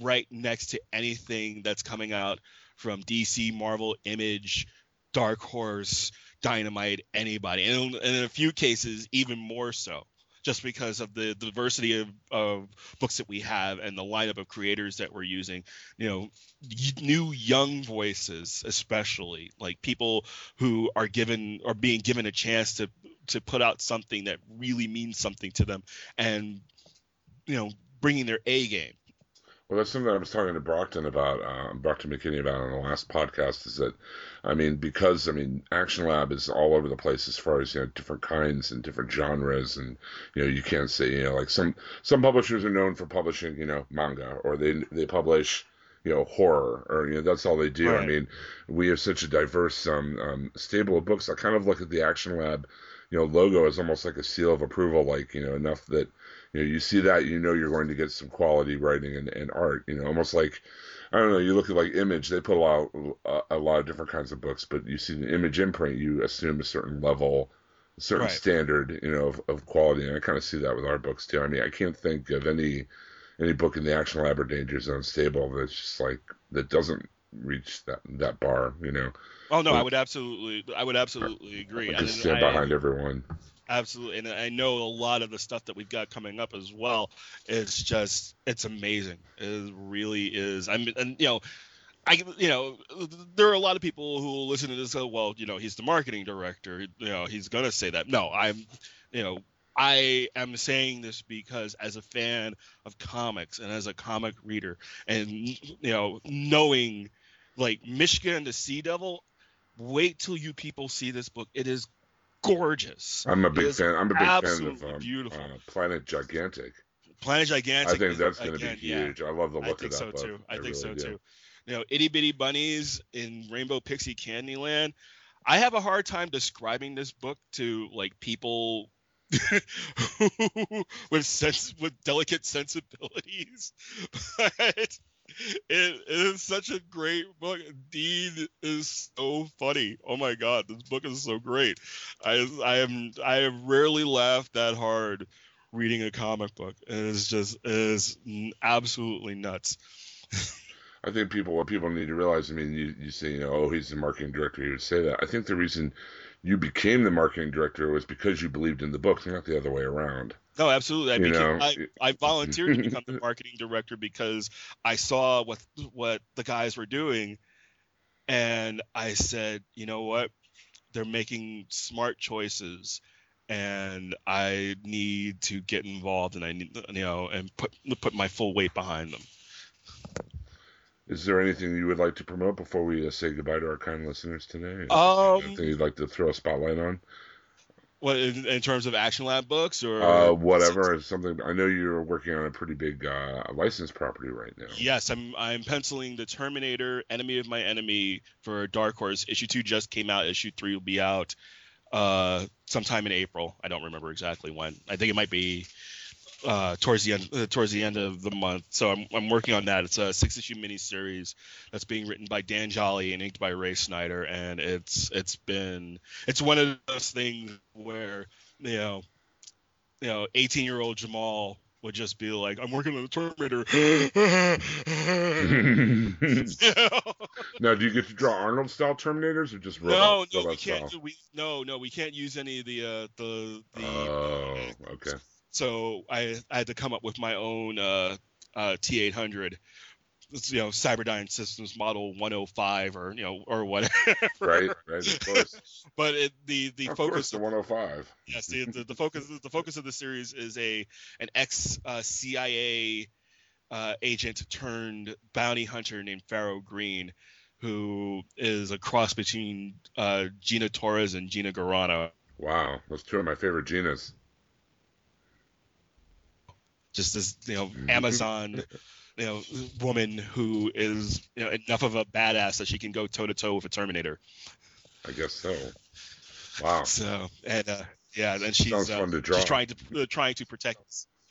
right next to anything that's coming out from DC, Marvel, Image, Dark Horse, Dynamite, anybody, and, in a few cases even more so just because of the diversity of, of books that we have and the lineup of creators that we're using. You know new young voices especially like people who are given are being given a chance to to put out something that really means something to them. And you know bringing their a game Well, that's something I was talking to Brockton about, uh, Brockton McKinney about on the last podcast. Is that, I mean, because I mean, Action Lab is all over the place as far as you know, different kinds and different genres, and you know, you can't say you know, like some some publishers are known for publishing you know manga, or they they publish you know horror, or you know that's all they do. I mean, we have such a diverse um, um, stable of books. I kind of look at the Action Lab, you know, logo as almost like a seal of approval, like you know, enough that you know you see that you know you're going to get some quality writing and, and art you know almost like i don't know you look at like image they put a lot a, a lot of different kinds of books but you see the image imprint you assume a certain level a certain Right. standard you know of, of quality and i kind of see that with our books too. I mean i can't think of any any book in the action lab or danger zone stable that's just like that doesn't reach that that bar you know? Oh no i would absolutely i would absolutely agree. I just stand I- behind everyone absolutely and i know a lot of the stuff that we've got coming up as well is just it's amazing it really is i mean and you know I, you know, there are a lot of people who listen to this. Well, you know, he's the marketing director. You know, he's gonna say that. No, I'm, you know, I am saying this because as a fan of comics and as a comic reader, and you know, knowing like Michigan and the Sea Devil, wait till you people see this book. It is gorgeous. i'm a big fan i'm a big fan of um, beautiful. uh, planet gigantic Planet Gigantic. I think that's going to be again, yeah, huge. I love the look of that I think so book. too. I, think really so do. too. You know, itty bitty bunnies in Rainbow Pixie Candyland. I have a hard time describing this book to like people with sense with delicate sensibilities, but it, is such a great book. Dean is so funny. Oh my god, this book is so great. I I am I have rarely laughed that hard reading a comic book. It is just it is absolutely nuts. I think people what people need to realize. I mean, you you say you know, oh, he's the marketing director. He would say that. I think the reason you became the marketing director was because you believed in the books, not the other way around. No, absolutely. I, became, I, I volunteered to become the marketing director because I saw what what the guys were doing, and I said, you know what, they're making smart choices, and I need to get involved, and I need you know, and put put my full weight behind them. Is there anything you would like to promote before we uh, say goodbye to our kind listeners today? Um, anything you'd like to throw a spotlight on? What in, in terms of Action Lab books or Uh, whatever. Something. I know you're working on a pretty big uh, licensed property right now. Yes, I'm I'm penciling the Terminator, Enemy of My Enemy for Dark Horse. Issue two just came out. Issue three will be out uh, sometime in April. I don't remember exactly when. I think it might be uh, towards the end uh, towards the end of the month. So I'm I'm working on that. It's a six issue miniseries that's being written by Dan Jolley and inked by Ray Snyder, and it's it's been it's one of those things where you know you know 18 year old Jamal would just be like, I'm working on the Terminator. Now, do you get to draw Arnold style Terminators or just no, robot, no, we robot can't. style? We no, no, we can't use any of the uh, the the. Oh, okay. So I I had to come up with my own uh, uh, T800, you know, Cyberdyne Systems Model 105 or you know or whatever. Right, right, of course. but it, the the of focus course, the 105. yes the, the, the focus the focus of the series is a an ex uh, CIA uh, agent turned bounty hunter named Farrow Greene, who is a cross between uh, Gina Torres and Gina Carano. Wow, those two are my favorite Ginas. Just this you know Mhm. Amazon you know woman who is you know enough of a badass that she can go toe to toe with a Terminator. I guess so. Wow. So and uh, yeah, and she's uh, fun to draw. she's trying to uh, trying to protect.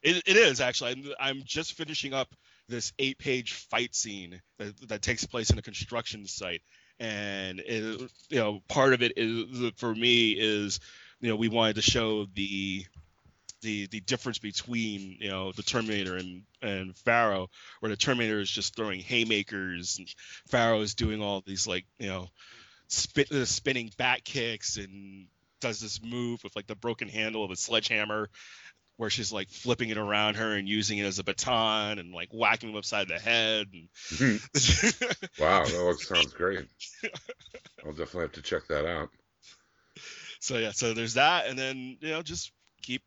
It, it is actually. I'm, I'm just finishing up this eight page fight scene that, that takes place in a construction site, and it, you know part of it is for me is you know we wanted to show the the the difference between you know the Terminator and and Farrow, where the Terminator is just throwing haymakers and Farrow is doing all these like you know spit, uh, spinning back kicks and does this move with like the broken handle of a sledgehammer where she's like flipping it around her and using it as a baton and like whacking him upside the head and wow, that looks, sounds great. I'll definitely have to check that out. so yeah so there's that and then you know just keep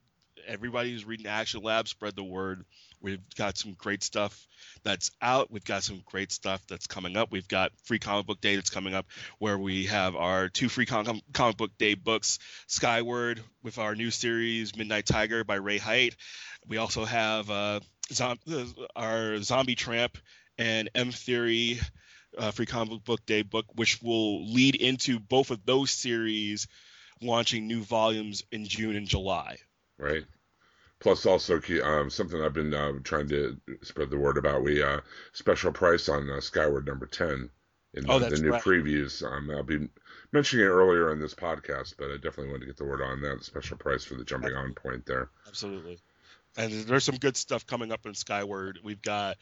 everybody who's reading action lab spread the word. We've got some great stuff that's out. We've got some great stuff that's coming up. We've got free comic book day that's coming up where we have our two free com- comic book day books skyward with our new series midnight tiger by ray height we also have uh, zom- our zombie tramp and m theory uh, free comic book day book which will lead into both of those series launching new volumes in June and July. Right? Plus, also um, something I've been uh, trying to spread the word about. We uh, special price on uh, Skyward number ten in the, Oh, the new right. previews. Um, I'll be mentioning it earlier in this podcast, but I definitely wanted to get the word on that special price for the jumping on point there. Absolutely. And there's some good stuff coming up in Skyward. We've got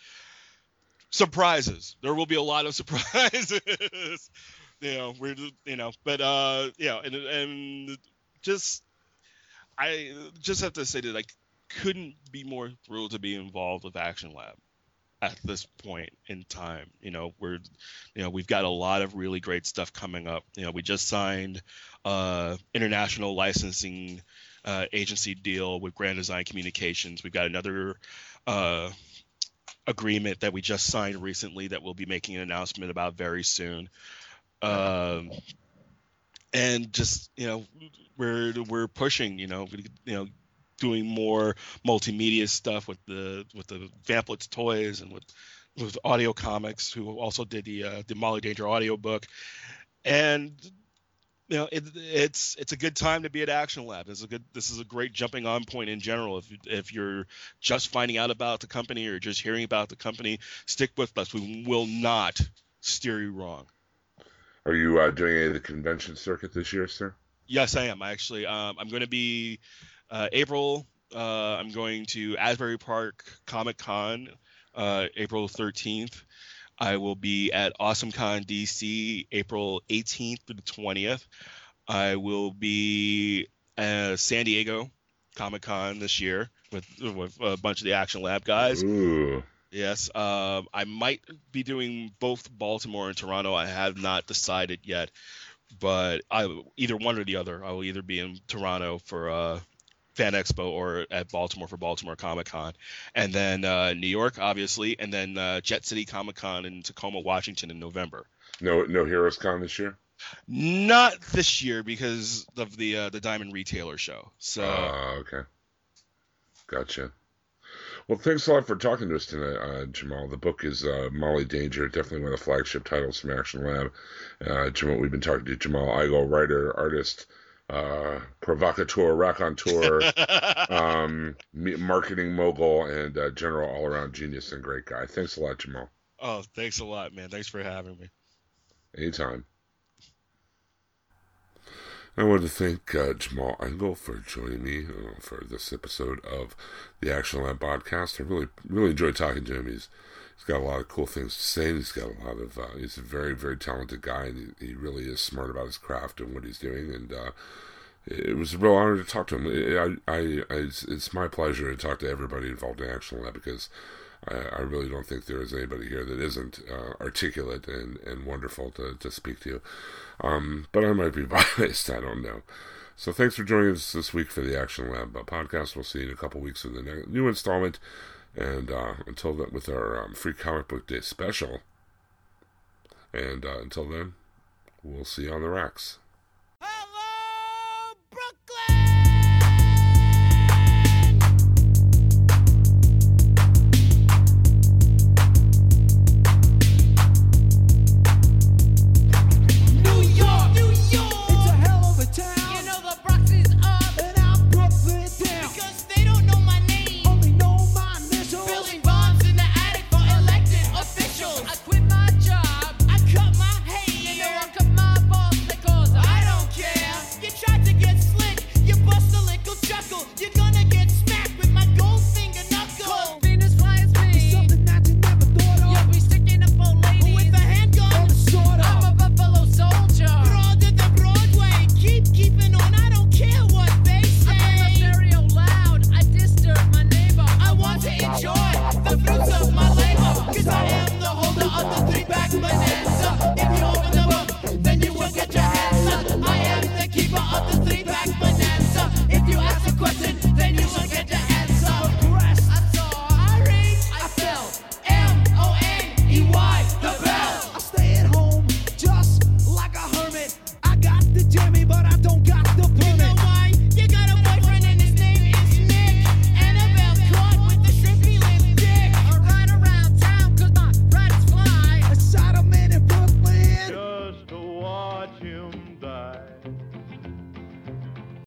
surprises. There will be a lot of surprises. you know, we're you know, but uh, yeah, and and just I just have to say that I couldn't be more thrilled to be involved with Action Lab at this point in time. You know, we're you know, we've got a lot of really great stuff coming up. You know, we just signed uh international licensing uh, agency deal with Grand Design Communications. We've got another uh, agreement that we just signed recently that we'll be making an announcement about very soon. Um, and just you know, we're we're pushing. You know, you know, doing more multimedia stuff with the with the Vamplets toys and with with Audio Comics, who also did the uh, the Molly Danger audio book, and you know it, it's it's a good time to be at Action Lab. This is a good this is a great jumping on point in general. If if you're just finding out about the company or just hearing about the company, stick with us. We will not steer you wrong. Are you uh, doing any of the convention circuit this year, sir? Yes, I am actually. Um, I'm going to be uh, April. Uh, I'm going to Asbury Park Comic Con, uh, April 13th. I will be at AwesomeCon DC April 18th to the 20th. I will be at San Diego Comic Con this year with with a bunch of the Action Lab guys. Ooh, Yes, um, I might be doing both Baltimore and Toronto. I have not decided yet, but I either one or the other. I will either be in Toronto for uh, Fan Expo or at Baltimore for Baltimore Comic Con, and then uh, New York, obviously, and then uh, Jet City Comic Con in Tacoma, Washington, in November. no, no Heroes Con this year. Not this year because of the uh, the Diamond Retailer show. So Ah, okay. Gotcha. Well, thanks a lot for talking to us tonight, uh, Jamal. The book is uh, Molly Danger, definitely one of the flagship titles from Action Lab. Uh, Jamal, we've been talking to Jamal Igle, writer, artist, uh, provocateur, raconteur, um, marketing mogul, and uh, general all-around genius and great guy. Thanks a lot, Jamal. oh, thanks a lot, man. Thanks for having me. Anytime. I want to thank uh, Jamal Igle for joining me uh, for this episode of the Action Lab podcast. I really, really enjoyed talking to him. He's he's got a lot of cool things to say. He's got a lot of. Uh, he's a very, very talented guy, and he, he really is smart about his craft and what he's doing. And uh, it was a real honor to talk to him. I, I it's, it's my pleasure to talk to everybody involved in Action Lab because I, I really don't think there is anybody here that isn't uh, articulate and, and wonderful to, to speak to. Um, but I might be biased. I don't know. So thanks for joining us this week for the Action Lab uh, podcast. We'll see you in a couple weeks with the new installment. And uh, until then, with our um, free comic book day special. And uh, until then, we'll see you on the racks.